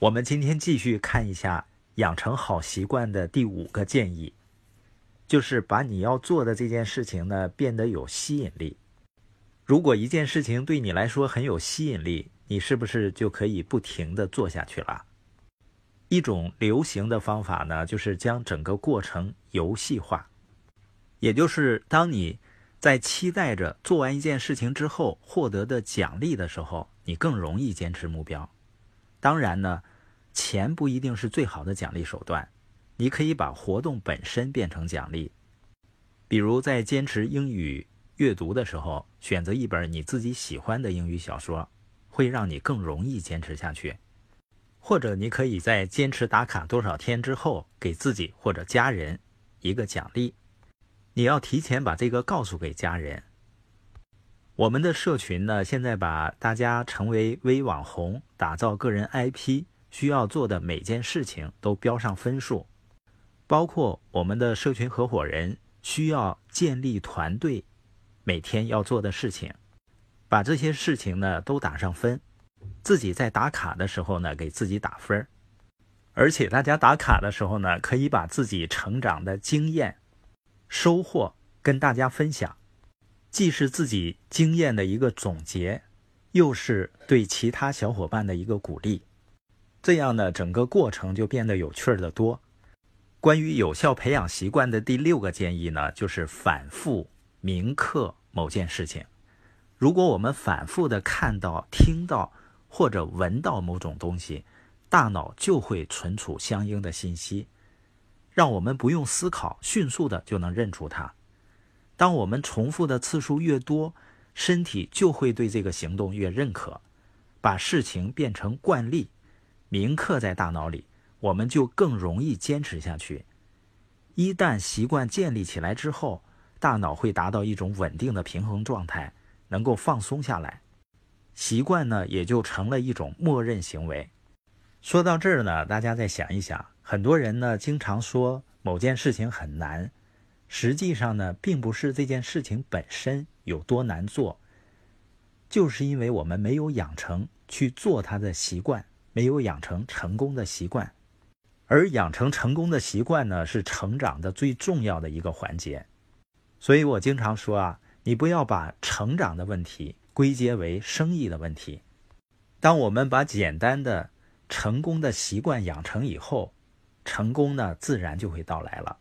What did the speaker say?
我们今天继续看一下养成好习惯的第五个建议，就是把你要做的这件事情呢变得有吸引力。如果一件事情对你来说很有吸引力，你是不是就可以不停的做下去了？一种流行的方法呢，就是将整个过程游戏化，也就是当你在期待着做完一件事情之后获得的奖励的时候，你更容易坚持目标。当然呢，钱不一定是最好的奖励手段，你可以把活动本身变成奖励，比如在坚持英语阅读的时候，选择一本你自己喜欢的英语小说，会让你更容易坚持下去。或者你可以在坚持打卡多少天之后，给自己或者家人一个奖励。你要提前把这个告诉给家人。我们的社群呢，现在把大家成为微网红、打造个人 IP 需要做的每件事情都标上分数，包括我们的社群合伙人需要建立团队，每天要做的事情，把这些事情呢都打上分。自己在打卡的时候呢，给自己打分而且大家打卡的时候呢，可以把自己成长的经验、收获跟大家分享，既是自己经验的一个总结，又是对其他小伙伴的一个鼓励。这样呢，整个过程就变得有趣的多。关于有效培养习惯的第六个建议呢，就是反复铭刻某件事情。如果我们反复的看到、听到，或者闻到某种东西，大脑就会存储相应的信息，让我们不用思考，迅速的就能认出它。当我们重复的次数越多，身体就会对这个行动越认可，把事情变成惯例，铭刻在大脑里，我们就更容易坚持下去。一旦习惯建立起来之后，大脑会达到一种稳定的平衡状态，能够放松下来。习惯呢，也就成了一种默认行为。说到这儿呢，大家再想一想，很多人呢经常说某件事情很难，实际上呢，并不是这件事情本身有多难做，就是因为我们没有养成去做它的习惯，没有养成成功的习惯。而养成成功的习惯呢，是成长的最重要的一个环节。所以我经常说啊，你不要把成长的问题。归结为生意的问题。当我们把简单的成功的习惯养成以后，成功呢自然就会到来了。